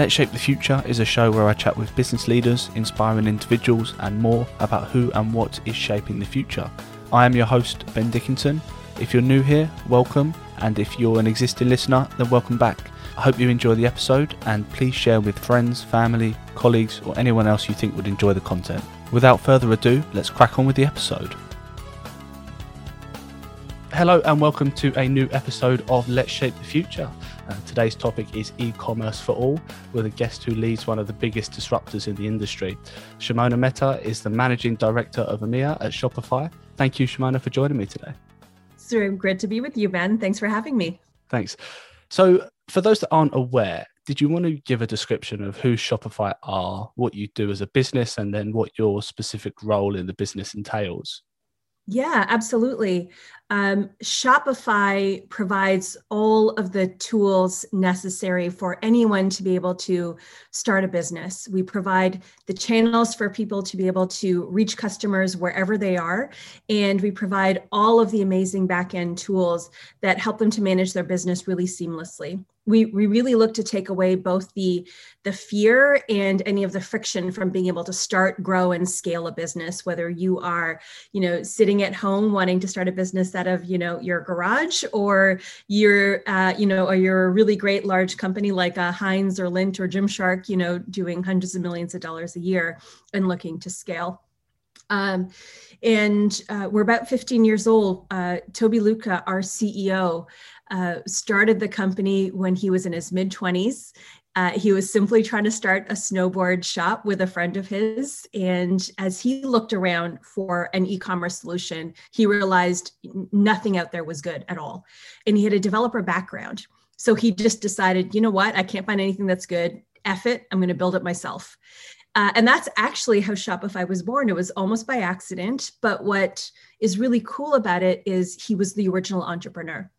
Let's Shape the Future is a show where I chat with business leaders, inspiring individuals, and more about who and what is shaping the future. I am your host, Ben Dickinson. If you're new here, welcome, and if you're an existing listener, then welcome back. I hope you enjoy the episode, and please share with friends, family, colleagues, or anyone else you think would enjoy the content. Without further ado, let's crack on with the episode. Hello, and welcome to a new episode of Let's Shape the Future. Uh, today's topic is e commerce for all, with a guest who leads one of the biggest disruptors in the industry. Shimona Mehta is the managing director of EMEA at Shopify. Thank you, Shimona, for joining me today. It's great to be with you, Ben. Thanks for having me. Thanks. So, for those that aren't aware, did you want to give a description of who Shopify are, what you do as a business, and then what your specific role in the business entails? Yeah, absolutely. Um, Shopify provides all of the tools necessary for anyone to be able to start a business. We provide the channels for people to be able to reach customers wherever they are. And we provide all of the amazing backend tools that help them to manage their business really seamlessly we, we really look to take away both the the fear and any of the friction from being able to start grow and scale a business whether you are you know sitting at home wanting to start a business out of you know your garage or you're uh, you know or you're a really great large company like a heinz or Lindt or gymshark you know doing hundreds of millions of dollars a year and looking to scale um, and uh, we're about 15 years old. Uh, Tobi Lütke, our CEO, uh, started the company when he was in his mid 20s. Uh, he was simply trying to start a snowboard shop with a friend of his. And as he looked around for an e commerce solution, he realized nothing out there was good at all. And he had a developer background. So he just decided, you know what? I can't find anything that's good. F it. I'm going to build it myself. Uh, and that's actually how Shopify was born. It was almost by accident. But what is really cool about it is he was the original entrepreneur.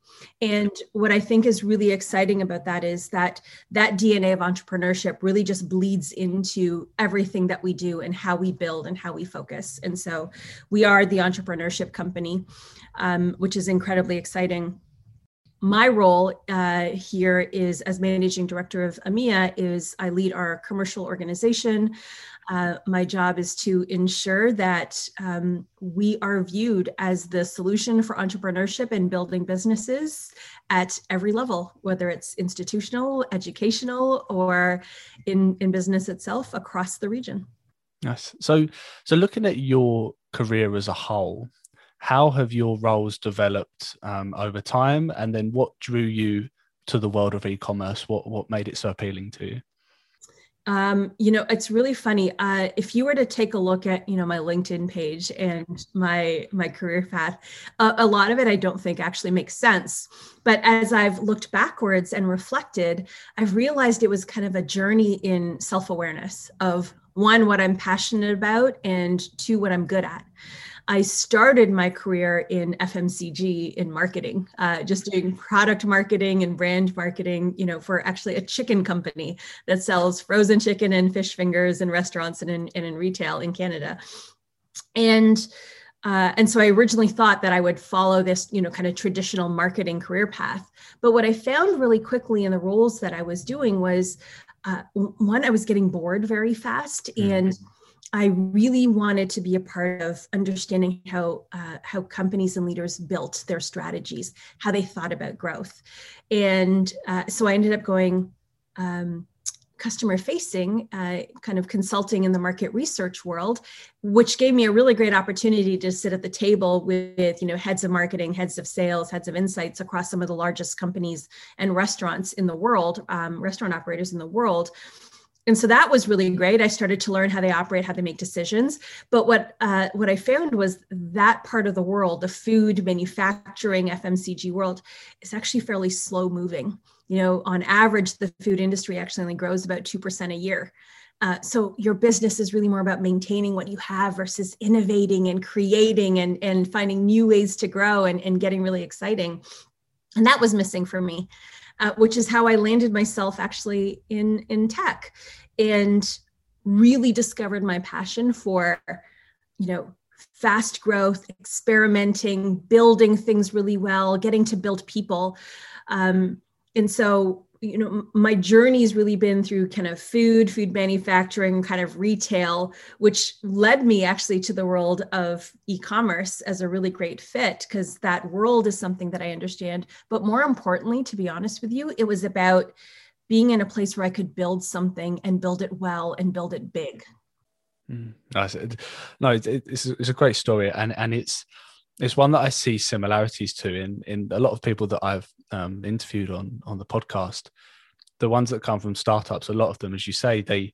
And what I think is really exciting about that is that that DNA of entrepreneurship really just bleeds into everything that we do and how we build and how we focus. And so we are the entrepreneurship company, um, which is incredibly exciting my role uh, here is as managing director of EMEA is I lead our commercial organization. Uh, my job is to ensure that um, we are viewed as the solution for entrepreneurship and building businesses at every level, whether it's institutional, educational, or in, in business itself across the region. Yes. So, so looking at your career as a whole, how have your roles developed um, over time and then what drew you to the world of e-commerce what what made it so appealing to you um, you know it's really funny uh, if you were to take a look at you know my linkedin page and my my career path uh, a lot of it i don't think actually makes sense. But as i've looked backwards and reflected i've realized it was kind of a journey in self-awareness of one what i'm passionate about and two what i'm good at I started my career in FMCG in marketing, uh, just doing product marketing and brand marketing, you know, for actually a chicken company that sells frozen chicken and fish fingers in restaurants and in, and in retail in Canada. And uh, and so I originally thought that I would follow this, you know, kind of traditional marketing career path. But what I found really quickly in the roles that I was doing was, uh, one, I was getting bored very fast, mm-hmm. I really wanted to be a part of understanding how uh, how companies and leaders built their strategies, how they thought about growth, and uh, so I ended up going um, customer facing, uh, kind of consulting in the market research world, which gave me a really great opportunity to sit at the table with you know heads of marketing, heads of sales, heads of insights across some of the largest companies and restaurants in the world, um, restaurant operators in the world and so that was really great. I started to learn how they operate, how they make decisions. But what uh, what I found was that part of the world, the food manufacturing FMCG world, is actually fairly slow moving. You know, on average, the food industry actually only grows about two percent a year. Uh, so your business is really more about maintaining what you have versus innovating and creating and, and finding new ways to grow and, and getting really exciting. And that was missing for me uh, which is how I landed myself actually in in tech, and really discovered my passion for, you know, fast growth, experimenting, building things really well, getting to build people. Um, and so you know my journey's really been through kind of food food manufacturing kind of retail which led me actually to the world of e-commerce as a really great fit because that world is something that i understand. But more importantly to be honest with you it was about being in a place where i could build something and build it well and build it big. Mm, no it's, it's, it's a great story and and it's it's one that I see similarities to in in a lot of people that I've um, interviewed on on the podcast. The ones that come from startups, a lot of them, as you say, they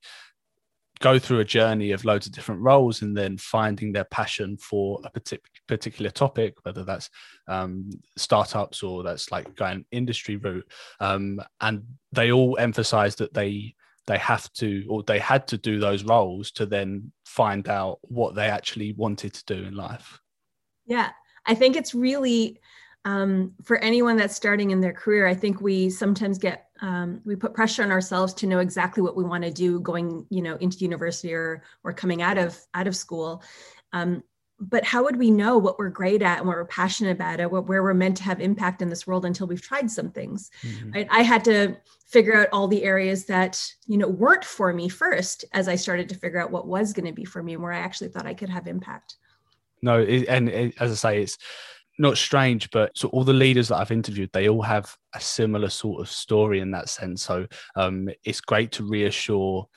go through a journey of loads of different roles and then finding their passion for a partic- particular topic, whether that's um, startups or that's like going industry route. Um, and they all emphasize that they they have to or they had to do those roles to then find out what they actually wanted to do in life. Yeah, I think it's really um, for anyone that's starting in their career. I think we sometimes get um, we put pressure on ourselves to know exactly what we want to do going, you know, into university or or coming out of out of school. Um, but how would we know what we're great at and what we're passionate about it, what, where we're meant to have impact in this world until we've tried some things? Mm-hmm. Right? I had to figure out all the areas that you know weren't for me first as I started to figure out what was going to be for me and where I actually thought I could have impact no it, and it, as i say it's not strange but so all the leaders that i've interviewed they all have a similar sort of story in that sense so um, it's great to reassure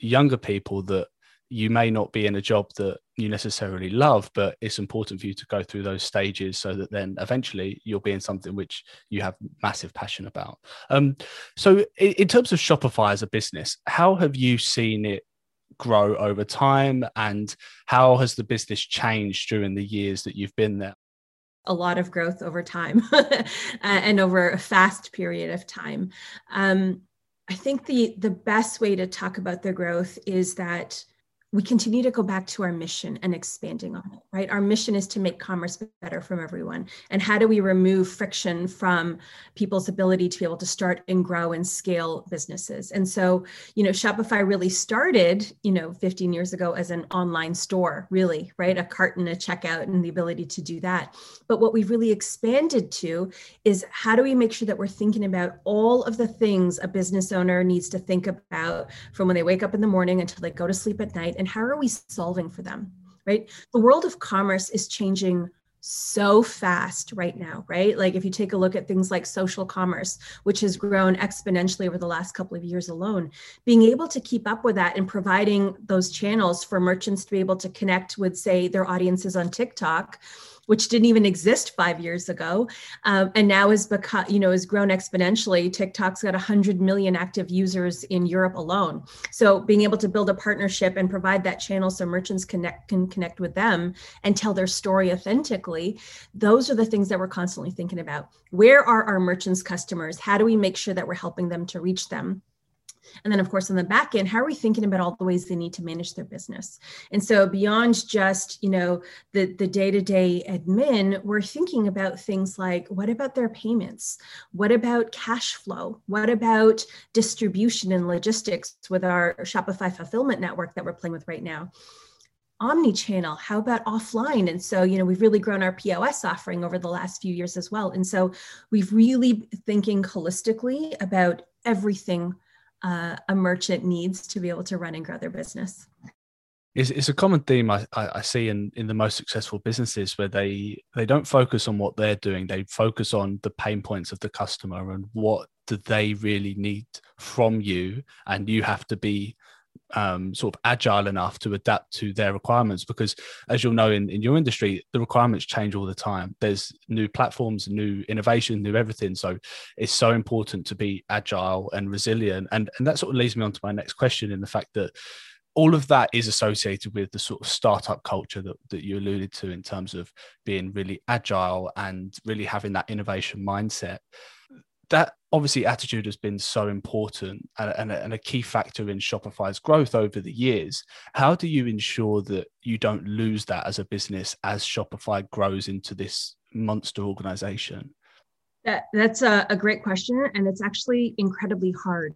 younger people that you may not be in a job that you necessarily love, but it's important for you to go through those stages so that then eventually you'll be in something which you have massive passion about. Um, so, in, in terms of Shopify as a business, how have you seen it grow over time and how has the business changed during the years that you've been there? A lot of growth over time and over a fast period of time. Um, i think the the best way to talk about the growth is that we continue to go back to our mission and expanding on it, right? Our mission is to make commerce better from everyone. And how do we remove friction from people's ability to be able to start and grow and scale businesses? And so, you know, Shopify really started, you know, 15 years ago as an online store, really, right? A cart and a checkout and the ability to do that. But what we've really expanded to is how do we make sure that we're thinking about all of the things a business owner needs to think about from when they wake up in the morning until they go to sleep at night and how are we solving for them right the world of commerce is changing so fast right now, right? Like if you take a look at things like social commerce, which has grown exponentially over the last couple of years alone, being able to keep up with that and providing those channels for merchants to be able to connect with, say, their audiences on TikTok which didn't even exist five years ago, um, and now is become you know has grown exponentially. TikTok's got 100 million active users in Europe alone. So being able to build a partnership and provide that channel so merchants connect can connect with them and tell their story authentically, those are the things that we're constantly thinking about. Where are our merchants' customers? How do we make sure that we're helping them to reach them? And then, of course, on the back end, how are we thinking about all the ways they need to manage their business? And so, beyond just you know the the day to day admin, we're thinking about things like what about their payments? What about cash flow? What about distribution and logistics with our Shopify fulfillment network that we're playing with right now? omni-channel how about offline and so you know we've really grown our pos offering over the last few years as well and so we've really thinking holistically about everything uh, a merchant needs to be able to run and grow their business. It's, it's a common theme I, I see in, in the most successful businesses where they they don't focus on what they're doing. They focus on the pain points of the customer and what do they really need from you, and you have to be um, sort of agile enough to adapt to their requirements because as you'll know in, in your industry the requirements change all the time. There's new platforms new innovation new everything. So it's so important to be agile and resilient. And and that sort of leads me on to my next question in the fact that all of that is associated with the sort of startup culture that, that you alluded to in terms of being really agile and really having that innovation mindset that obviously attitude has been so important and, and, and, a key factor in Shopify's growth over the years. How do you ensure that you don't lose that as a business as Shopify grows into this monster organization? That, that's a, a great question. And it's actually incredibly hard,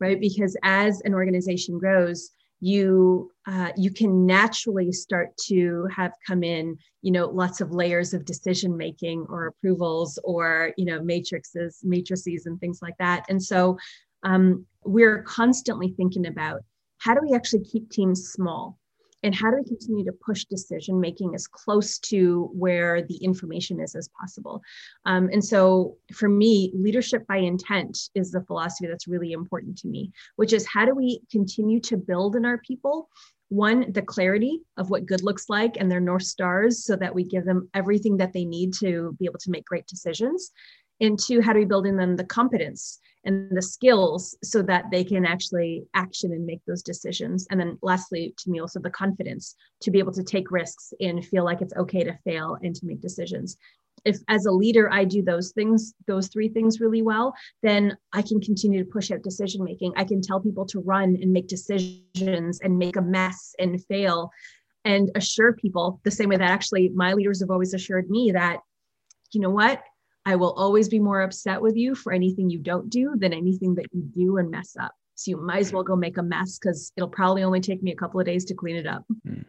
right? Because as an organization grows, you uh, you can naturally start to have come in you know lots of layers of decision making or approvals or you know matrices matrices and things like that. And so um, we're constantly thinking about how do we actually keep teams small and how do we continue to push decision making as close to where the information is as possible? Um, and so for me leadership by intent is the philosophy that's really important to me which is how do we continue to build in our people one the clarity of what good looks like and their north stars so that we give them everything that they need to be able to make great decisions and two how do we build in them the competence and the skills so that they can actually action and make those decisions. And then lastly to me also the confidence to be able to take risks and feel like it's okay to fail and to make decisions. If as a leader i do those things those three things really well then i can continue to push out decision making i can tell people to run and make decisions and make a mess and fail and assure people the same way that actually my leaders have always assured me that you know what I will always be more upset with you for anything you don't do than anything that you do and mess up. So you might as well go make a mess because it'll probably only take me a couple of days to clean it up. Hmm.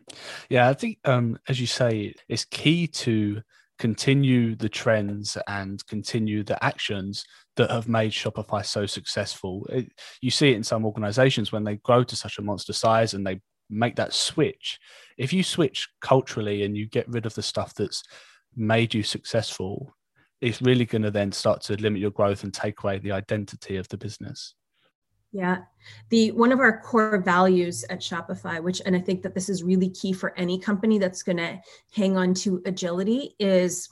Yeah, I think um, as you say, it's key to continue the trends and continue the actions that have made Shopify so successful. It, you see it in some organizations when they grow to such a monster size and they make that switch. If you switch culturally and you get rid of the stuff that's made you successful, it's really going to then start to limit your growth and take away the identity of the business. Yeah. The one of our core values at Shopify, which and I think that this is really key for any company that's going to hang on to agility is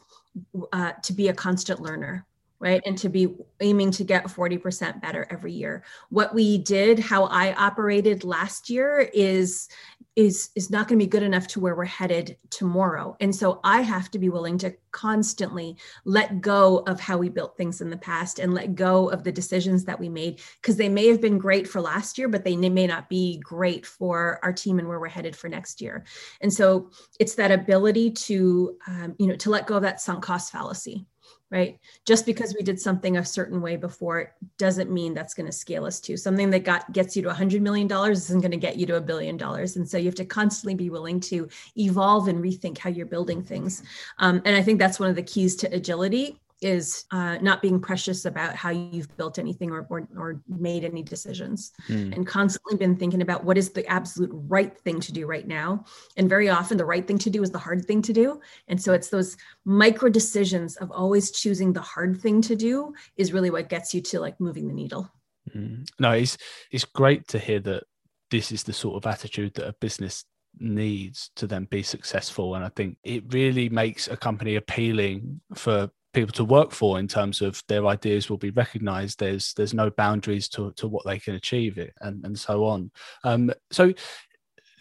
uh, to be a constant learner right? And to be aiming to get 40% better every year. What we did how i operated last year is is is not going to be good enough to where we're headed tomorrow. And so i have to be willing to constantly let go of how we built things in the past and let go of the decisions that we made because they may have been great for last year but they may not be great for our team and where we're headed for next year. And so it's that ability to um, you know to let go of that sunk cost fallacy right? Just because we did something a certain way before doesn't mean that's going to scale us to something that got gets you to a hundred million dollars isn't going to get you to a billion dollars. And so you have to constantly be willing to evolve and rethink how you're building things. Um, and I think that's one of the keys to agility is uh, not being precious about how you've built anything or, or, or made any decisions. Mm. and constantly been thinking about what is the absolute right thing to do right now. And very often the right thing to do is the hard thing to do. And so it's those micro decisions of always choosing the hard thing to do is really what gets you to like moving the needle. Mm. no it's it's great to hear that this is the sort of attitude that a business needs to then be successful. And i think it really makes a company appealing for people to work for in terms of their ideas will be recognized. There's there's no boundaries to, to what they can achieve it and, and so on. Um, so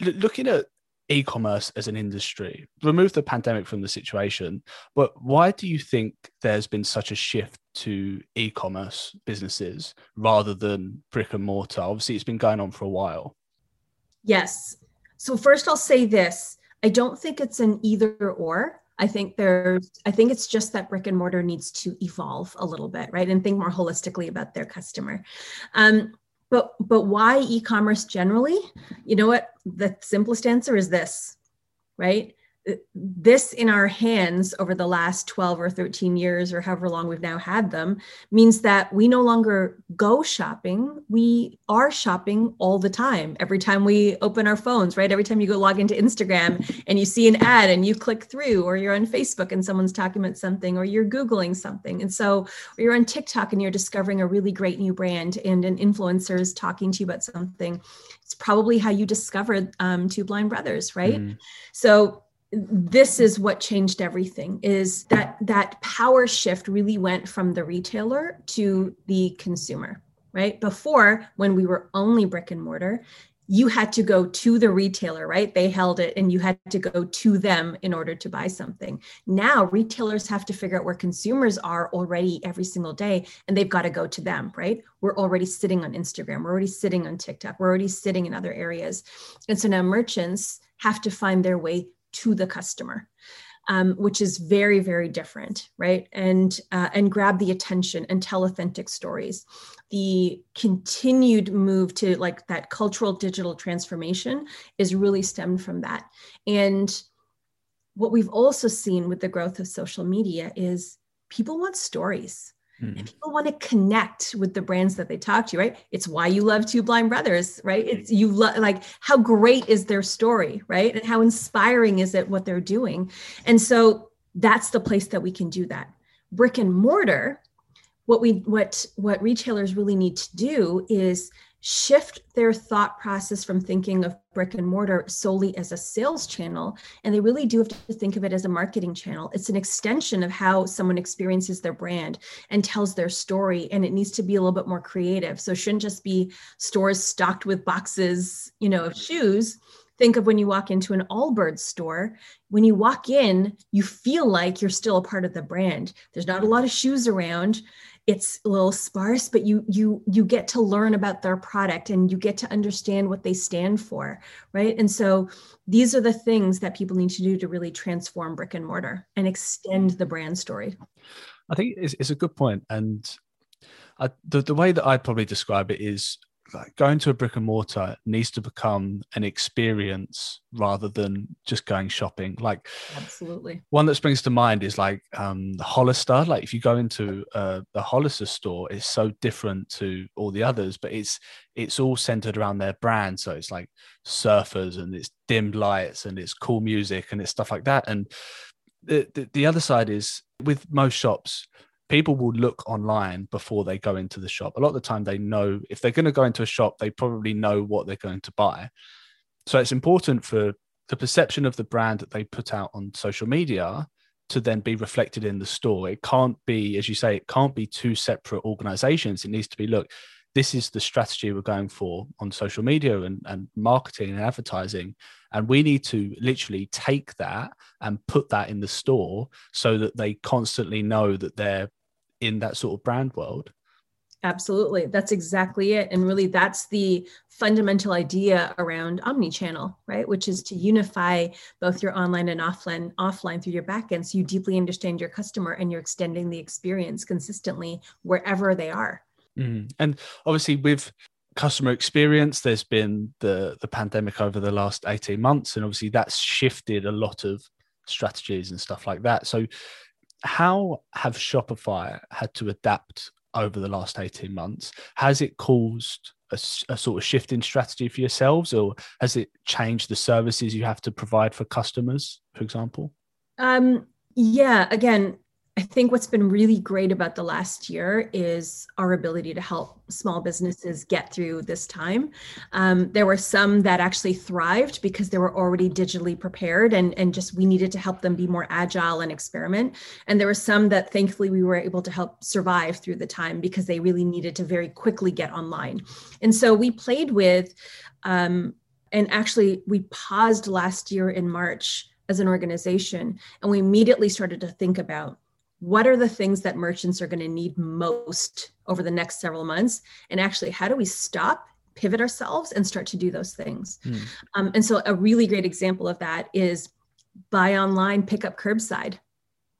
l- looking at e-commerce as an industry remove the pandemic from the situation but why do you think there's been such a shift to e-commerce businesses rather than brick and mortar? Obviously it's been going on for a while. Yes. So first i'll say this. I don't think it's an either or I think there's, I think it's just that brick and mortar needs to evolve a little bit, right? And think more holistically about their customer. Um, but but why e-commerce generally? You know what? The simplest answer is this, right? This in our hands over the last 12 or 13 years or however long we've now had them means that we no longer go shopping. We are shopping all the time. Every time we open our phones right? Every time you go log into instagram and you see an ad and you click through or you're on facebook and someone's talking about something or you're googling something. And so or you're on tiktok and you're discovering a really great new brand and an influencer is talking to you about something. It's probably how you discovered um, two blind brothers right? Mm. so this is what changed everything is that that power shift really went from the retailer to the consumer right? Before when we were only brick and mortar you had to go to the retailer right? They held it and you had to go to them in order to buy something. Now retailers have to figure out where consumers are already every single day and they've got to go to them right? We're already sitting on instagram. We're already sitting on tiktok. We're already sitting in other areas. And so now merchants have to find their way to the customer. um, which is very very different right? And uh, and grab the attention and tell authentic stories. The continued move to like that cultural digital transformation is really stemmed from that. And what we've also seen with the growth of social media is people want stories Mm. And people want to connect with the brands that they talk to, right? It's why you love Two Blind Brothers, right? It's you love like how great is their story, right? And how inspiring is it what they're doing? And so that's the place that we can do that. Brick and mortar, what we what what retailers really need to do is shift their thought process from thinking of brick and mortar solely as a sales channel and they really do have to think of it as a marketing channel. It's an extension of how someone experiences their brand and tells their story and it needs to be a little bit more creative. So it shouldn't just be stores stocked with boxes you know of shoes. Think of when you walk into an allbirds store. When you walk in you feel like you're still a part of the brand. There's not a lot of shoes around it's a little sparse but you you you get to learn about their product and you get to understand what they stand for right? And so these are the things that people need to do to really transform brick and mortar and extend the brand story. I think it's, it's a good point. And I, the, the way that i'd probably describe it is like going to a brick and mortar needs to become an experience rather than just going shopping. Like absolutely. one that springs to mind is like um the hollister. Like if you go into uh, the hollister store it's so different to all the others but it's it's all centered around their brand. So it's like surfers and it's dimmed lights and it's cool music and it's stuff like that. And the, the, the other side is with most shops people will look online before they go into the shop. A lot of the time, they know if they're going to go into a shop, they probably know what they're going to buy. So it's important for the perception of the brand that they put out on social media to then be reflected in the store. It can't be, as you say, it can't be two separate organizations. It needs to be look, this is the strategy we're going for on social media and, and marketing and advertising. And we need to literally take that and put that in the store so that they constantly know that they're in that sort of brand world. Absolutely. That's exactly it. And really, that's the fundamental idea around omni-channel, right? Which is to unify both your online and offline, offline through your backend. So you deeply understand your customer and you're extending the experience consistently wherever they are. Mm. And obviously, with customer experience, there's been the the pandemic over the last 18 months, and obviously that's shifted a lot of strategies and stuff like that. So how have Shopify had to adapt over the last 18 months? Has it caused a, a, sort of shift in strategy for yourselves, or has it changed the services you have to provide for customers, for example? Um, yeah, again, I think what's been really great about the last year is our ability to help small businesses get through this time. Um, there were some that actually thrived because they were already digitally prepared and, and just we needed to help them be more agile and experiment. And there were some that thankfully we were able to help survive through the time because they really needed to very quickly get online. And so we played with, um, and actually we paused last year in March as an organization and we immediately started to think about what are the things that merchants are going to need most over the next several months? And actually how do we stop pivot ourselves and start to do those things? Mm. um, and so a really great example of that is buy online pick up curbside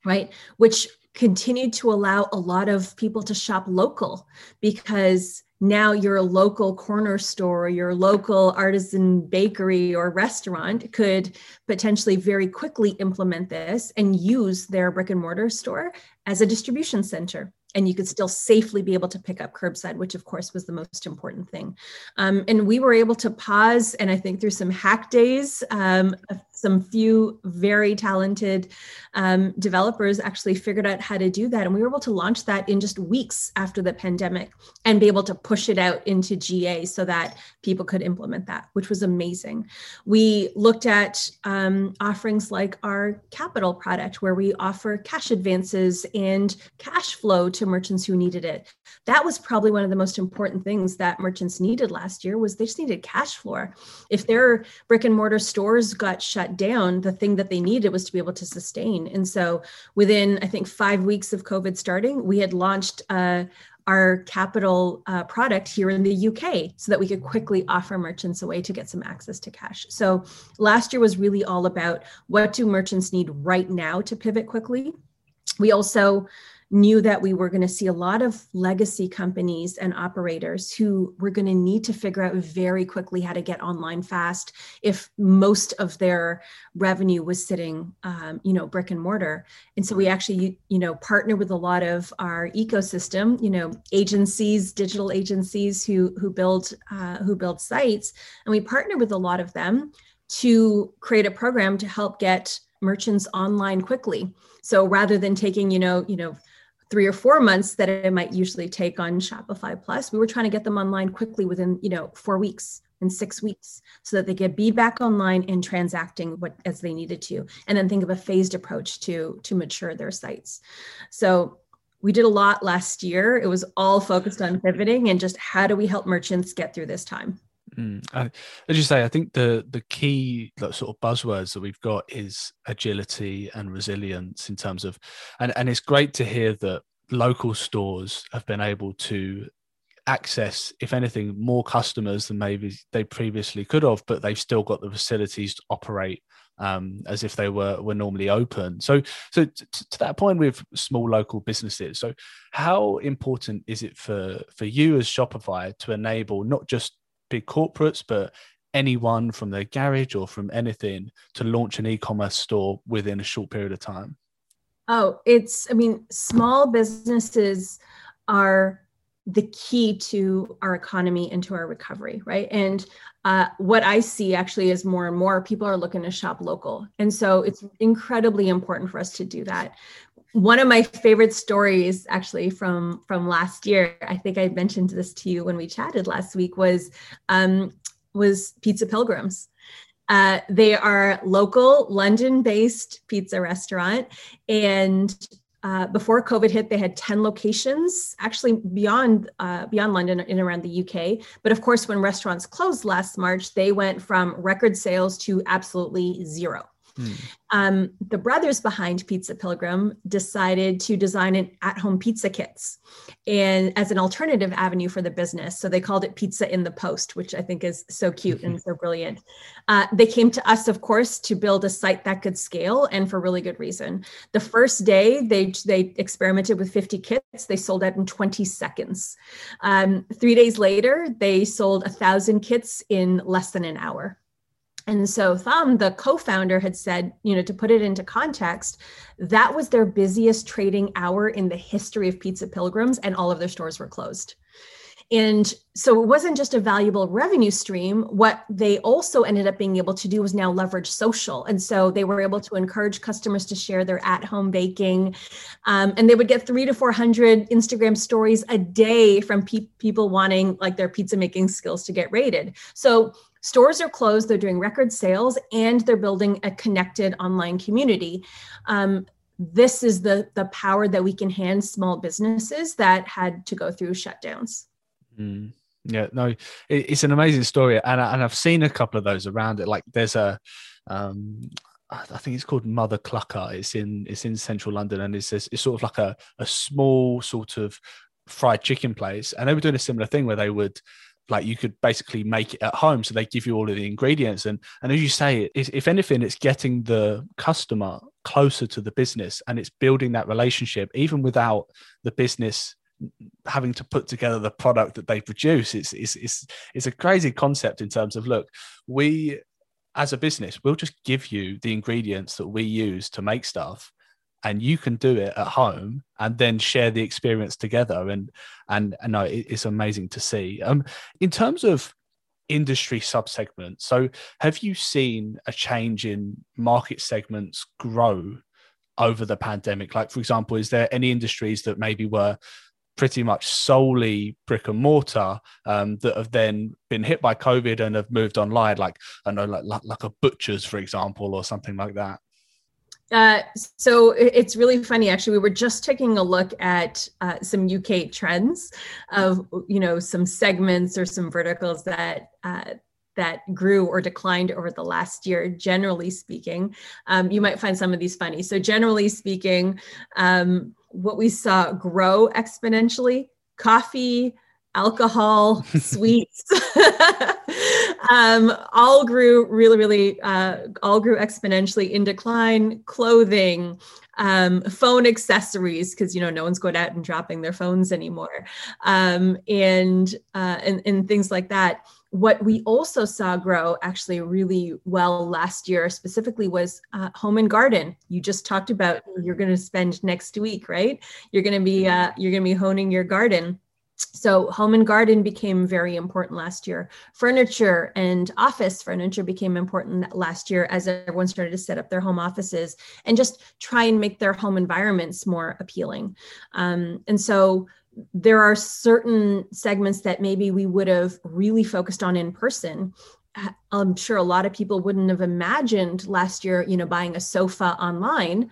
right? Which continued to allow a lot of people to shop local because now your local corner store, your local artisan bakery or restaurant could potentially very quickly implement this and use their brick and mortar store as a distribution center and you could still safely be able to pick up curbside, which of course was the most important thing. Um, and we were able to pause, and I think through some hack days, um, some few very talented um, developers actually figured out how to do that. And we were able to launch that in just weeks after the pandemic and be able to push it out into GA so that people could implement that, which was amazing. We looked at um, offerings like our capital product, where we offer cash advances and cash flow to merchants who needed it. That was probably one of the most important things that merchants needed last year was they just needed cash flow. If their brick and mortar stores got shut down, the thing that they needed was to be able to sustain. And so within I think 5 weeks of COVID starting, we had launched uh, our capital uh, product here in the UK so that we could quickly offer merchants a way to get some access to cash. So last year was really all about what do merchants need right now to pivot quickly. We also knew that we were going to see a lot of legacy companies and operators who were going to need to figure out very quickly how to get online fast if most of their revenue was sitting um, you know brick and mortar. And so we actually you know partner with a lot of our ecosystem you know agencies digital agencies who who build uh, who build sites. And we partner with a lot of them to create a program to help get merchants online quickly. So rather than taking you know you know three or four months that it might usually take on Shopify Plus. We were trying to get them online quickly within, you know, four weeks and six weeks so that they could be back online and transacting what as they needed to. And then think of a phased approach to to mature their sites. So we did a lot last year. It was all focused on pivoting and just how do we help merchants get through this time Mm. I, as you say, I think the the key sort of buzzwords that we've got is agility and resilience in terms of, and and it's great to hear that local stores have been able to access, if anything, more customers than maybe they previously could have, but they've still got the facilities to operate um, as if they were were normally open. So, so t- to that point with small local businesses, so how important is it for for you as Shopify to enable not just big corporates, but anyone from their garage or from anything to launch an e-commerce store within a short period of time? Oh, it's I mean, small businesses are the key to our economy and to our recovery, right? And uh, what I see actually is more and more people are looking to shop local. And so it's incredibly important for us to do that one of my favorite stories actually from from last year i think i mentioned this to you when we chatted last week was um, was pizza pilgrims uh, they are local london based pizza restaurant and uh, before COVID hit, they had 10 locations, actually beyond uh, beyond London and around the UK. But of course, when restaurants closed last March, they went from record sales to absolutely zero. Hmm. Um, the brothers behind Pizza Pilgrim decided to design an at-home pizza kits, and as an alternative avenue for the business. So they called it Pizza in the Post, which I think is so cute and so brilliant. Uh, they came to us, of course, to build a site that could scale, and for really good reason. The first day they they experimented with 50 kits. They sold out in 20 seconds. Um, three days later, they sold a thousand kits in less than an hour. And so Thom, the co-founder, had said, you know, to put it into context, that was their busiest trading hour in the history of Pizza Pilgrims, and all of their stores were closed. And so it wasn't just a valuable revenue stream. What they also ended up being able to do was now leverage social. And so they were able to encourage customers to share their at home baking. Um, and they would get three to 400 Instagram stories a day from pe- people wanting like their pizza making skills to get rated. So stores are closed, they're doing record sales, and they're building a connected online community. Um, this is the the power that we can hand small businesses that had to go through shutdowns. Mm. Yeah, no, it, it's an amazing story, and and I've seen a couple of those around it. Like there's a, um, I think it's called Mother Clucker. It's in it's in central London, and it's it's sort of like a a small sort of fried chicken place, and they were doing a similar thing where they would like you could basically make it at home. So they give you all of the ingredients. And and as you say if anything it's getting the customer closer to the business and it's building that relationship even without the business having to put together the product that they produce. It's, it's, it's, it's a crazy concept in terms of look, we as a business, we'll just give you the ingredients that we use to make stuff and you can do it at home and then share the experience together. And and, and no it, it's amazing to see. Um in terms of industry subsegments so have you seen a change in market segments grow over the pandemic? Like for example is there any industries that maybe were pretty much solely brick and mortar um, that have then been hit by COVID and have moved online, like I know, like, like, like a butcher's, for example, or something like that. Uh, so it's really funny actually we were just taking a look at uh, some uk trends of you know some segments or some verticals that uh, that grew or declined over the last year generally speaking. Um, you might find some of these funny. So generally speaking um, what we saw grow exponentially coffee, alcohol, sweets, um, all grew really, really, uh, all grew exponentially in decline. Clothing, um, phone accessories, because you know no one's going out and dropping their phones anymore, um, and, uh, and and things like that. What we also saw grow actually really well last year, specifically, was uh, home and garden. You just talked about you're going to spend next week, right? You're going to be uh, you're going to be honing your garden so home and garden became very important last year. Furniture and office furniture became important last year as everyone started to set up their home offices and just try and make their home environments more appealing. Um, and so there are certain segments that maybe we would have really focused on in person I'm sure a lot of people wouldn't have imagined last year, you know, buying a sofa online.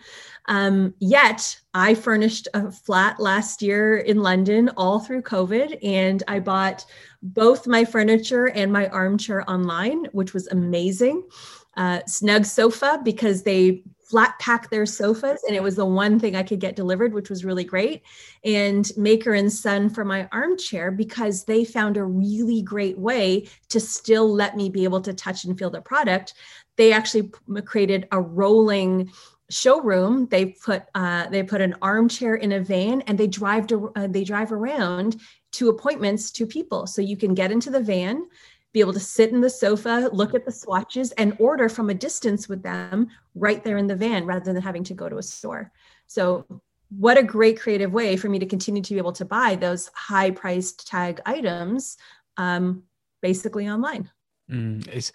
Um, yet I furnished a flat last year in London all through COVID, and I bought both my furniture and my armchair online, which was amazing. Uh, snug sofa because they flat pack their sofas and it was the one thing i could get delivered which was really great and maker and son for my armchair because they found a really great way to still let me be able to touch and feel the product. They actually created a rolling showroom. They put uh, they put an armchair in a van and they drive to, uh, they drive around to appointments to people. So you can get into the van be able to sit in the sofa, look at the swatches, and order from a distance with them right there in the van rather than having to go to a store. So, what a great creative way for me to continue to be able to buy those high priced tag items um, basically online. Mm, it's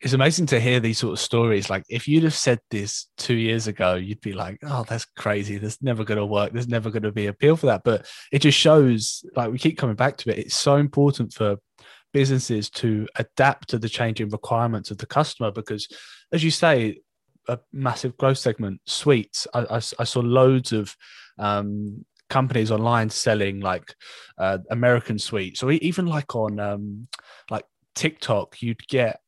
it's amazing to hear these sort of stories. Like if you'd have said this two years ago, you'd be like, "Oh, that's crazy. That's never going to work. There's never going to be appeal for that." But it just shows, like we keep coming back to it. It's so important for businesses to adapt to the changing requirements of the customer because as you say a massive growth segment sweets. I, I, I saw loads of um, companies online selling like uh, american sweets or even like on um, like tiktok you'd get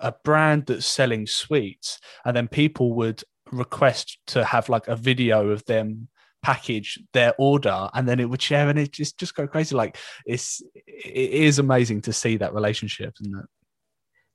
a brand that's selling sweets and then people would request to have like a video of them package their order and then it would share and it just just go crazy like it's it is amazing to see that relationship and that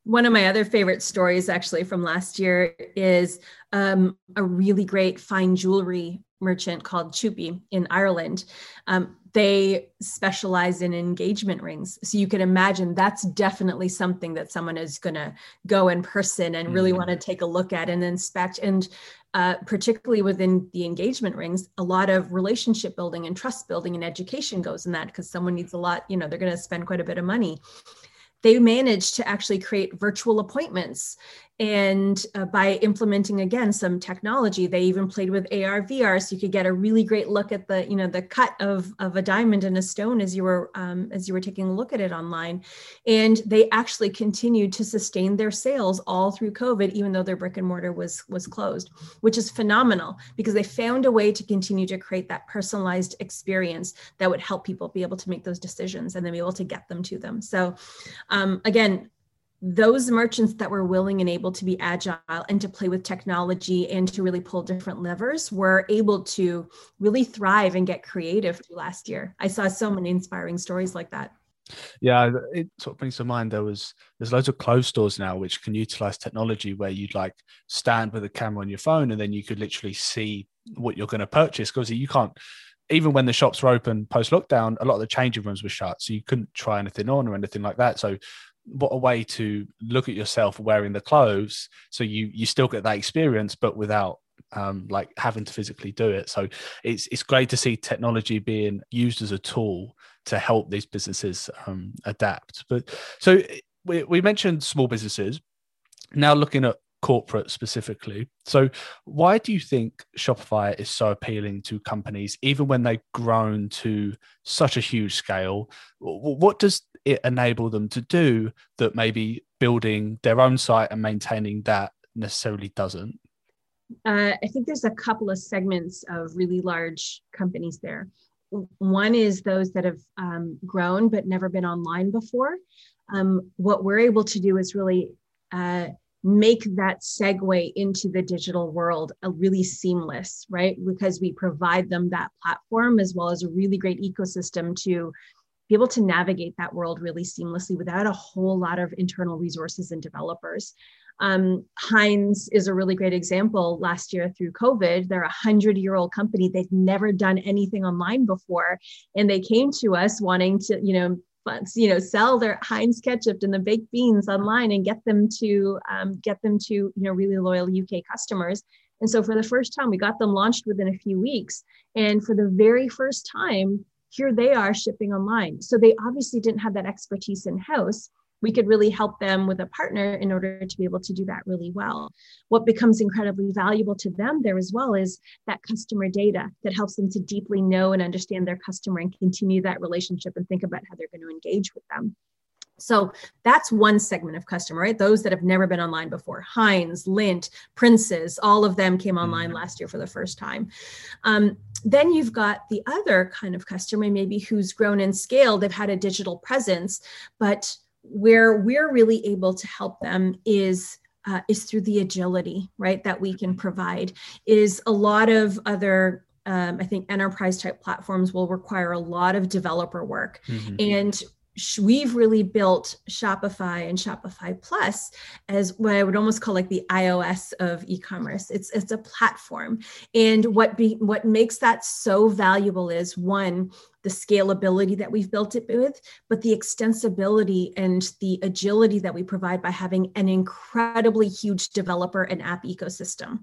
one of my other favorite stories actually from last year is um, a really great fine jewelry merchant called Chupi in Ireland. Um, they specialize in engagement rings. So you can imagine that's definitely something that someone is going to go in person and really mm-hmm. want to take a look at and inspect. And uh, particularly within the engagement rings, a lot of relationship building and trust building and education goes in that because someone needs a lot, you know, they're going to spend quite a bit of money. They managed to actually create virtual appointments and uh, by implementing again some technology they even played with ar vr so you could get a really great look at the you know the cut of, of a diamond and a stone as you were um, as you were taking a look at it online. And they actually continued to sustain their sales all through covid even though their brick and mortar was was closed which is phenomenal because they found a way to continue to create that personalized experience that would help people be able to make those decisions and then be able to get them to them. So um, again those merchants that were willing and able to be agile and to play with technology and to really pull different levers were able to really thrive and get creative last year. I saw so many inspiring stories like that. Yeah, it sort of brings to mind there was there's loads of clothes stores now which can utilize technology where you'd like stand with a camera on your phone and then you could literally see what you're going to purchase because you can't even when the shops were open post lockdown, a lot of the changing rooms were shut, so you couldn't try anything on or anything like that. So what a way to look at yourself wearing the clothes so you you still get that experience but without um, like having to physically do it. So it's it's great to see technology being used as a tool to help these businesses um, adapt. But so we, we mentioned small businesses. Now looking at corporate specifically so why do you think shopify is so appealing to companies even when they've grown to such a huge scale what does it enable them to do that maybe building their own site and maintaining that necessarily doesn't? Uh, I think there's a couple of segments of really large companies there. One is those that have um, grown but never been online before. Um, what we're able to do is really uh, make that segue into the digital world a really seamless, right? Because we provide them that platform as well as a really great ecosystem to be able to navigate that world really seamlessly without a whole lot of internal resources and developers. Um, Heinz is a really great example. Last year through COVID, they're a hundred year old company. They've never done anything online before. And they came to us wanting to, you know, you know, sell their Heinz ketchup and the baked beans online and get them to um, get them to, you know, really loyal UK customers. And so for the first time, we got them launched within a few weeks. And for the very first time, here they are shipping online. So they obviously didn't have that expertise in house we could really help them with a partner in order to be able to do that really well. What becomes incredibly valuable to them there as well is that customer data that helps them to deeply know and understand their customer and continue that relationship and think about how they're going to engage with them. So that's one segment of customer, right? Those that have never been online before. Heinz, Lindt, Princes, all of them came online mm-hmm. last year for the first time. Um, then you've got the other kind of customer, maybe who's grown in scale. They've had a digital presence, but where we're really able to help them is uh, is through the agility right that we can provide is a lot of other um, i think enterprise type platforms will require a lot of developer work mm-hmm. and we've really built Shopify and Shopify Plus as what I would almost call like the iOS of e-commerce. It's it's a platform, and what be what makes that so valuable is one the scalability that we've built it with, but the extensibility and the agility that we provide by having an incredibly huge developer and app ecosystem,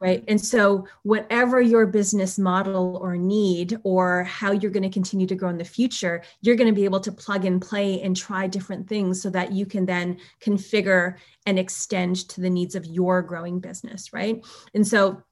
right? And so, whatever your business model or need, or how you're going to continue to grow in the future, you're going to be able to plug and play and try different things so that you can then configure and extend to the needs of your growing business, right? And so,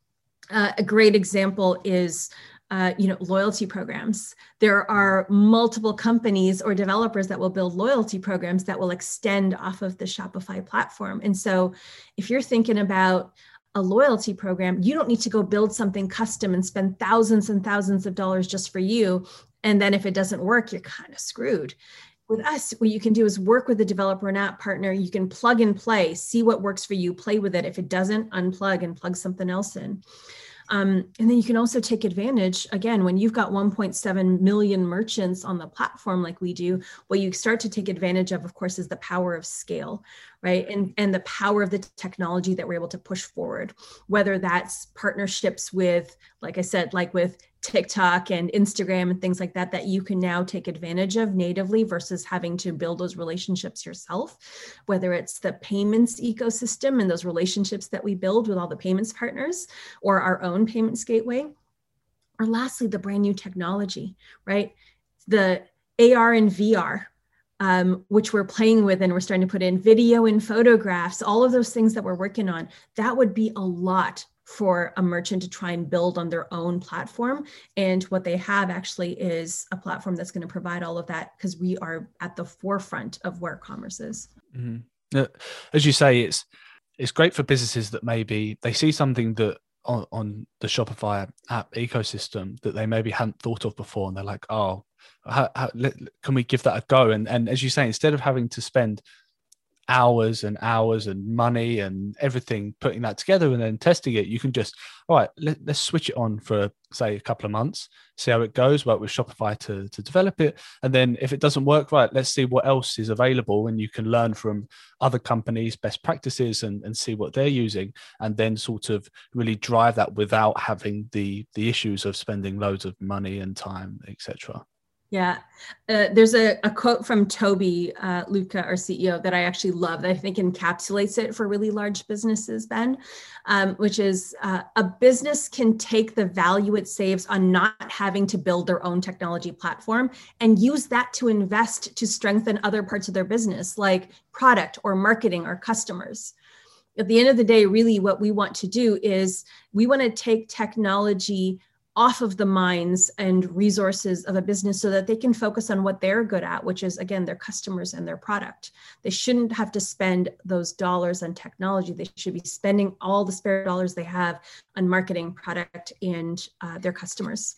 uh, a great example is uh, you know loyalty programs. There are multiple companies or developers that will build loyalty programs that will extend off of the shopify platform. And so if you're thinking about a loyalty program you don't need to go build something custom and spend thousands and thousands of dollars just for you. And then if it doesn't work you're kind of screwed. With us what you can do is work with a developer and app partner. You can plug and play see what works for you play with it. If it doesn't unplug and plug something else in um, and then you can also take advantage, again, when you've got 1.7 million merchants on the platform like we do, what you start to take advantage of, of course, is the power of scale, right? And, and the power of the technology that we're able to push forward, whether that's partnerships with, like I said, like with TikTok and Instagram and things like that that you can now take advantage of natively versus having to build those relationships yourself, whether it's the payments ecosystem and those relationships that we build with all the payments partners or our own payments gateway. Or lastly, the brand new technology, right? The AR and VR, um, which we're playing with and we're starting to put in video and photographs, all of those things that we're working on, that would be a lot for a merchant to try and build on their own platform. And what they have actually is a platform that's going to provide all of that because we are at the forefront of where commerce is. Mm-hmm. As you say, it's it's great for businesses that maybe they see something that on, on the Shopify app ecosystem that they maybe hadn't thought of before, and they're like, "Oh, how, how, let, can we give that a go?" And and as you say, instead of having to spend hours and hours and money and everything putting that together and then testing it you can just all right let, us switch it on for say a couple of months see how it goes work with shopify to, to develop it. And then if it doesn't work right let's see what else is available and you can learn from other companies best practices and, and see what they're using and then sort of really drive that without having the the issues of spending loads of money and time etc yeah, uh, there's a, a, quote from Tobi uh, Lütke, our CEO, that I actually love that I think encapsulates it for really large businesses, Ben, um, which is uh, a business can take the value it saves on not having to build their own technology platform and use that to invest to strengthen other parts of their business, like product or marketing or customers. At the end of the day, really what we want to do is we want to take technology off of the minds and resources of a business so that they can focus on what they're good at, which is again their customers and their product. They shouldn't have to spend those dollars on technology. They should be spending all the spare dollars they have on marketing, product, and uh, their customers.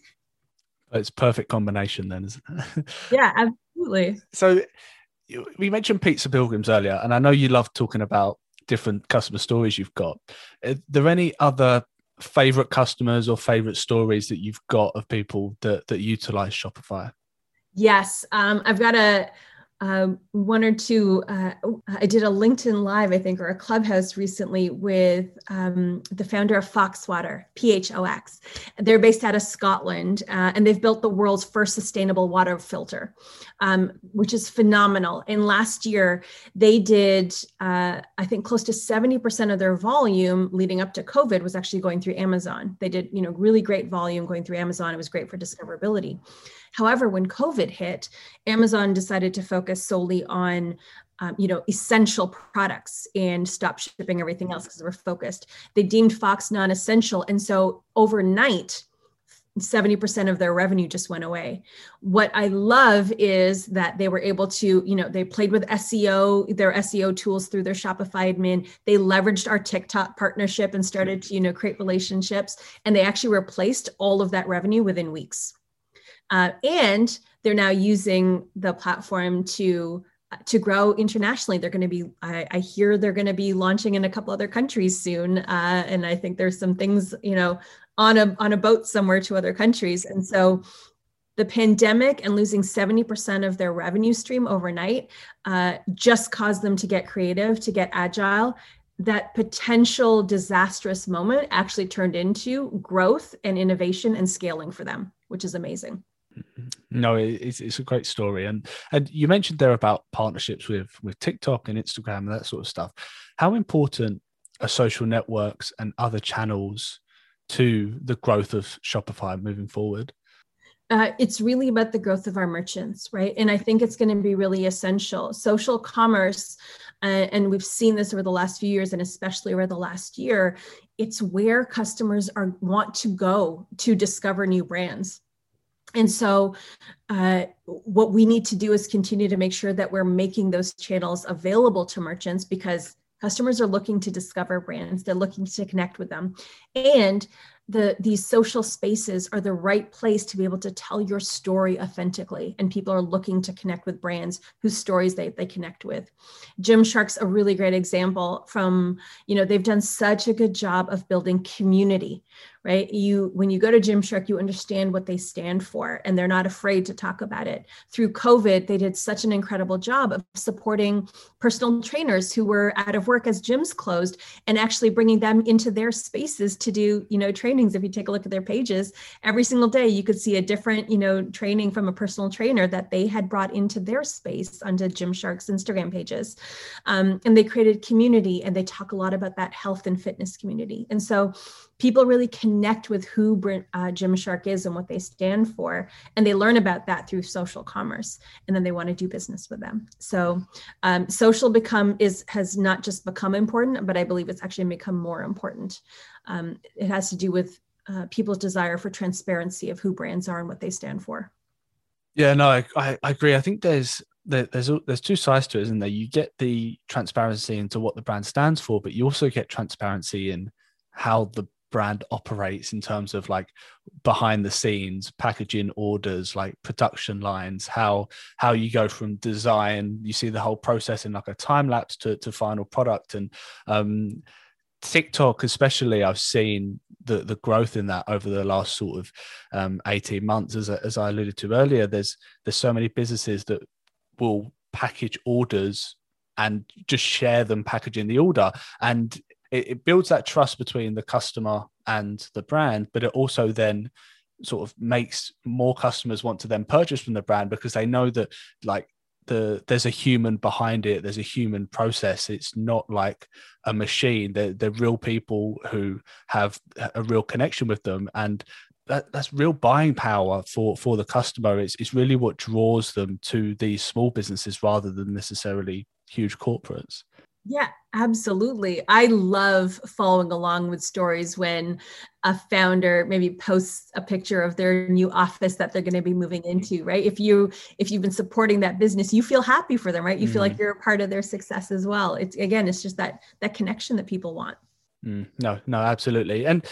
It's perfect combination then, isn't it? yeah, absolutely. So we mentioned pizza pilgrims earlier, and I know you love talking about different customer stories you've got. Are there any other favorite customers or favorite stories that you've got of people that that utilize Shopify? Yes, um, I've got a um, one or two. Uh, I did a LinkedIn Live, I think, or a Clubhouse recently with um, the founder of Phox Water, PHOX. They're based out of Scotland, uh, and they've built the world's first sustainable water filter, um, which is phenomenal. And last year, they did, uh, I think, close to 70% of their volume leading up to COVID was actually going through Amazon. They did, you know, really great volume going through Amazon. It was great for discoverability. However, when COVID hit, Amazon decided to focus solely on um, you know essential products and stop shipping everything else because they were focused. They deemed Phox non-essential, and so overnight. 70% of their revenue just went away. What I love is that they were able to, you know, they played with SEO, their SEO tools through their Shopify admin. They leveraged our TikTok partnership and started to, you know, create relationships. And they actually replaced all of that revenue within weeks. Uh, and they're now using the platform to uh, to grow internationally. They're going to be, I, I hear they're going to be launching in a couple other countries soon, uh, and I think there's some things, you know, on a on a boat somewhere to other countries. And so, the pandemic and losing 70% of their revenue stream overnight uh, just caused them to get creative, to get agile. That potential disastrous moment actually turned into growth and innovation and scaling for them, which is amazing. No, it's it's a great story, and and you mentioned there about partnerships with with TikTok and Instagram and that sort of stuff. How important are social networks and other channels to the growth of Shopify moving forward? Uh, it's really about the growth of our merchants, right? And I think it's going to be really essential. Social commerce, uh, and we've seen this over the last few years, and especially over the last year, it's where customers are want to go to discover new brands and so, uh, what we need to do is continue to make sure that we're making those channels available to merchants because customers are looking to discover brands, they're looking to connect with them. And the these social spaces are the right place to be able to tell your story authentically and people are looking to connect with brands whose stories they, they connect with gymshark's a really great example from you know they've done such a good job of building community right? You when you go to gymshark you understand what they stand for and they're not afraid to talk about it. Through covid they did such an incredible job of supporting personal trainers who were out of work as gyms closed and actually bringing them into their spaces to do you know trainings. If you take a look at their pages every single day you could see a different you know training from a personal trainer that they had brought into their space onto gymshark's instagram pages. Um, and they created community and they talk a lot about that health and fitness community. And so people really connect with who uh, Gymshark is and what they stand for, and they learn about that through social commerce, and then they want to do business with them. So, um, social become is has not just become important, but I believe it's actually become more important. Um, it has to do with uh, people's desire for transparency of who brands are and what they stand for. Yeah, no, I, I, I agree. I think there's there's there's two sides to it, isn't there? You get the transparency into what the brand stands for, but you also get transparency in how the brand operates in terms of like behind the scenes packaging orders like production lines how how you go from design you see the whole process in like a time lapse to, to final product and um TikTok, especially, I've seen the the growth in that over the last sort of um, eighteen months. As as I alluded to earlier, there's there's so many businesses that will package orders and just share them packaging the order, and it, it builds that trust between the customer and the brand, but it also then sort of makes more customers want to then purchase from the brand because they know that like the there's a human behind it. There's a human process. It's not like a machine. They're, they're real people who have a real connection with them. And that, that's real buying power for for the customer. It's, it's really what draws them to these small businesses rather than necessarily huge corporates yeah, absolutely. I love following along with stories when a founder maybe posts a picture of their new office that they're going to be moving into, right? If you if you've been supporting that business, you feel happy for them, right? You mm. feel like mm. you're a part of their success as well. It's again, it's just that that connection that people want. Mm. No, no, absolutely. And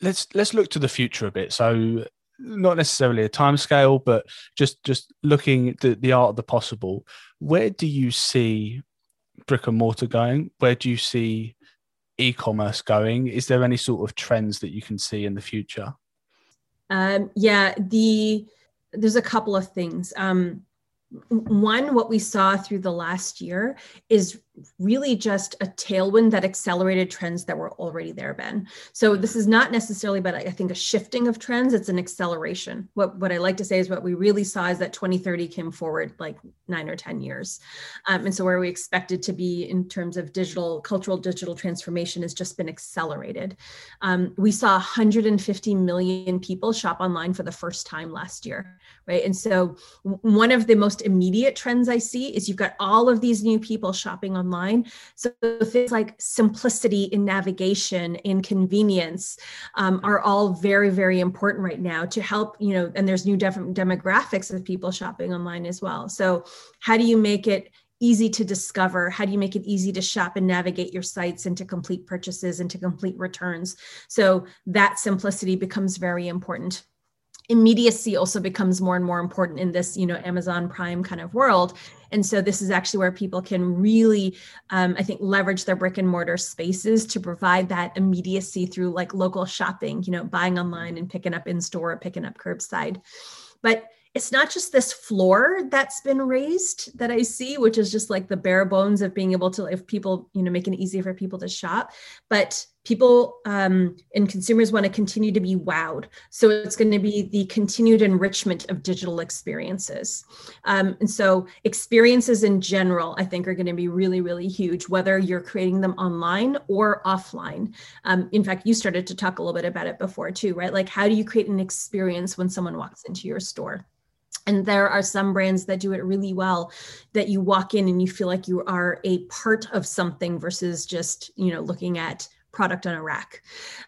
let's let's look to the future a bit. So not necessarily a time scale, but just just looking at the, the art of the possible. Where do you see brick and mortar going? Where do you see e-commerce going? Is there any sort of trends that you can see in the future? Um, yeah, the there's a couple of things. Um, one, what we saw through the last year is really just a tailwind that accelerated trends that were already there, Ben. So this is not necessarily, but I think a shifting of trends, it's an acceleration. What, what I like to say is what we really saw is that 2030 came forward like nine or 10 years. Um, and so where we expected to be in terms of digital, cultural digital transformation has just been accelerated. Um, we saw 150 million people shop online for the first time last year, right? And so one of the most immediate trends I see is you've got all of these new people shopping online. So things like simplicity in navigation, in convenience, um, are all very, very important right now to help, you know, and there's new demographics of people shopping online as well. So how do you make it easy to discover? How do you make it easy to shop and navigate your sites and to complete purchases and to complete returns? So that simplicity becomes very important immediacy also becomes more and more important in this you know amazon prime kind of world. And so this is actually where people can really um, i think leverage their brick and mortar spaces to provide that immediacy through like local shopping you know buying online and picking up in store picking up curbside. But it's not just this floor that's been raised that I see, which is just like the bare bones of being able to, if people, you know, making it easier for people to shop, but people um, and consumers want to continue to be wowed. So it's going to be the continued enrichment of digital experiences. Um, and so experiences in general, I think, are going to be really, really huge, whether you're creating them online or offline. Um, in fact, you started to talk a little bit about it before too, right? Like, how do you create an experience when someone walks into your store? and there are some brands that do it really well that you walk in and you feel like you are a part of something versus just you know looking at product on a rack.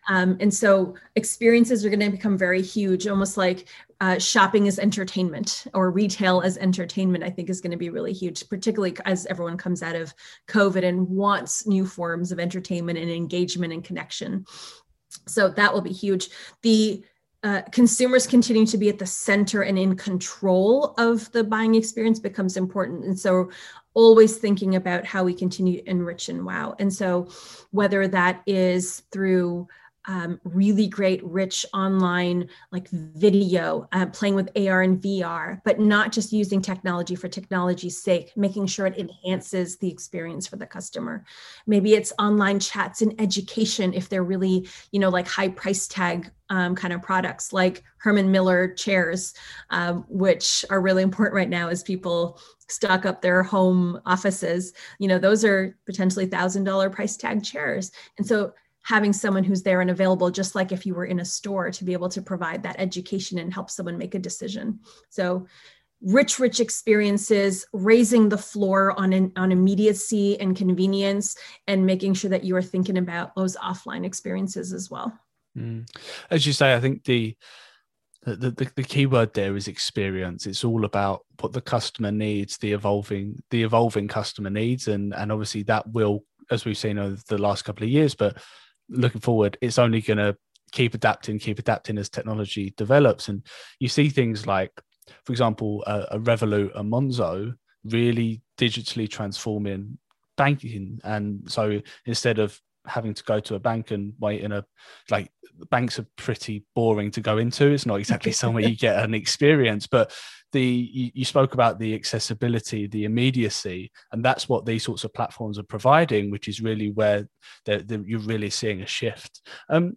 Um, and so experiences are going to become very huge almost like uh, shopping as entertainment or retail as entertainment i think is going to be really huge particularly as everyone comes out of covid and wants new forms of entertainment and engagement and connection. So that will be huge. The uh, consumers continuing to be at the center and in control of the buying experience becomes important. And so, always thinking about how we continue to enrich and wow. And so, whether that is through um, really great, rich online like video, uh, playing with AR and VR, but not just using technology for technology's sake, making sure it enhances the experience for the customer. Maybe it's online chats in education if they're really, you know, like high price tag um, kind of products like Herman Miller chairs, um, which are really important right now as people stock up their home offices. You know, those are potentially thousand dollar price tag chairs. And so having someone who's there and available just like if you were in a store to be able to provide that education and help someone make a decision. So rich rich experiences raising the floor on an, on immediacy and convenience and making sure that you are thinking about those offline experiences as well. Mm. as you say i think the the, the, the key word there is experience. It's all about what the customer needs the evolving the evolving customer needs and and obviously that will as we've seen over the last couple of years but looking forward, it's only going to keep adapting, keep adapting as technology develops. And you see things like, for example, a, a Revolut, a Monzo really digitally transforming banking. And so instead of having to go to a bank and wait in a like banks are pretty boring to go into it's not exactly somewhere you get an experience but the you, you, spoke about the accessibility the immediacy and that's what these sorts of platforms are providing which is really where they're, they're, you're really seeing a shift. Um,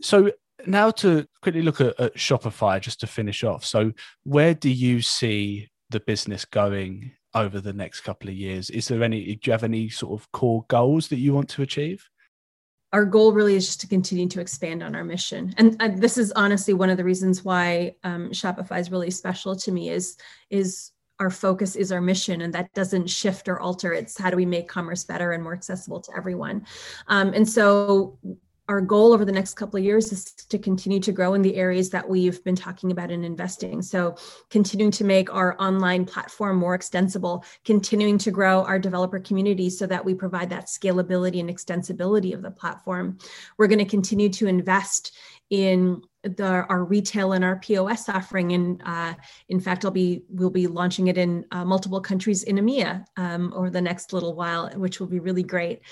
so now to quickly look at, at shopify just to finish off. So where do you see the business going over the next couple of years? Is there any do you have any sort of core goals that you want to achieve our goal really is just to continue to expand on our mission. And, and this is honestly one of the reasons why um, shopify is really special to me is is our focus is our mission and that doesn't shift or alter. It's how do we make commerce better and more accessible to everyone. Um, and so our goal over the next couple of years is to continue to grow in the areas that we've been talking about in investing. So, continuing to make our online platform more extensible, continuing to grow our developer community so that we provide that scalability and extensibility of the platform. We're going to continue to invest in the, our retail and our POS offering. And uh, in fact, I'll be we'll be launching it in uh, multiple countries in EMEA um, over the next little while, which will be really great.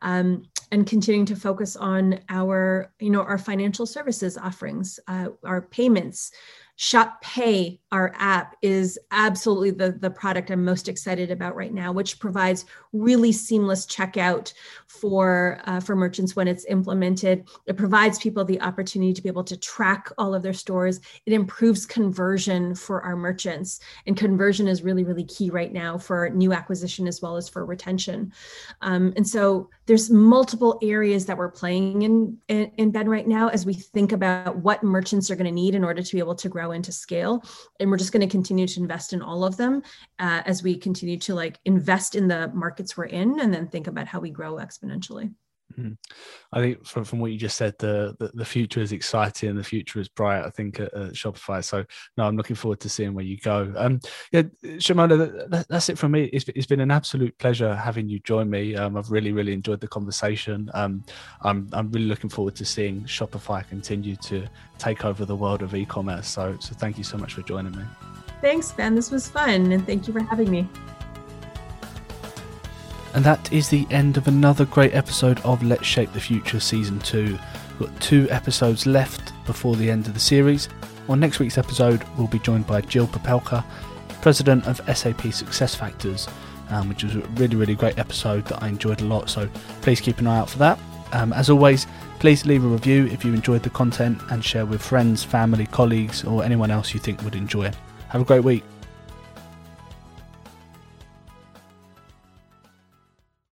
Um, and continuing to focus on our you know our financial services offerings, uh, our payments. Shop Pay, our app, is absolutely the, the product I'm most excited about right now, which provides really seamless checkout for uh, for merchants when it's implemented. It provides people the opportunity to be able to track all of their stores. It improves conversion for our merchants, and conversion is really really key right now for new acquisition as well as for retention. Um, and so there's multiple areas that we're playing in, in in Ben right now as we think about what merchants are going to need in order to be able to grow into scale, and we're just going to continue to invest in all of them uh, as we continue to like invest in the markets we're in, and then think about how we grow exponentially. Mm-hmm. I think from, from what you just said, the, the, the future is exciting and the future is bright. I think at, at, Shopify. So no, I'm looking forward to seeing where you go. Um, yeah, Shimona, that, that's it from me. It's, it's been an absolute pleasure having you join me. Um, I've really really enjoyed the conversation. Um, I'm I'm really looking forward to seeing Shopify continue to take over the world of e-commerce. So so thank you so much for joining me. Thanks, Ben. This was fun, and thank you for having me. And that is the end of another great episode of Let's Shape the Future Season 2. We've got two episodes left before the end of the series. On next week's episode, we'll be joined by Jill Popelka, President of SAP SuccessFactors, um, which was a really, really great episode that I enjoyed a lot. So please keep an eye out for that. Um, as always, please leave a review if you enjoyed the content and share with friends, family, colleagues, or anyone else you think would enjoy it. Have a great week.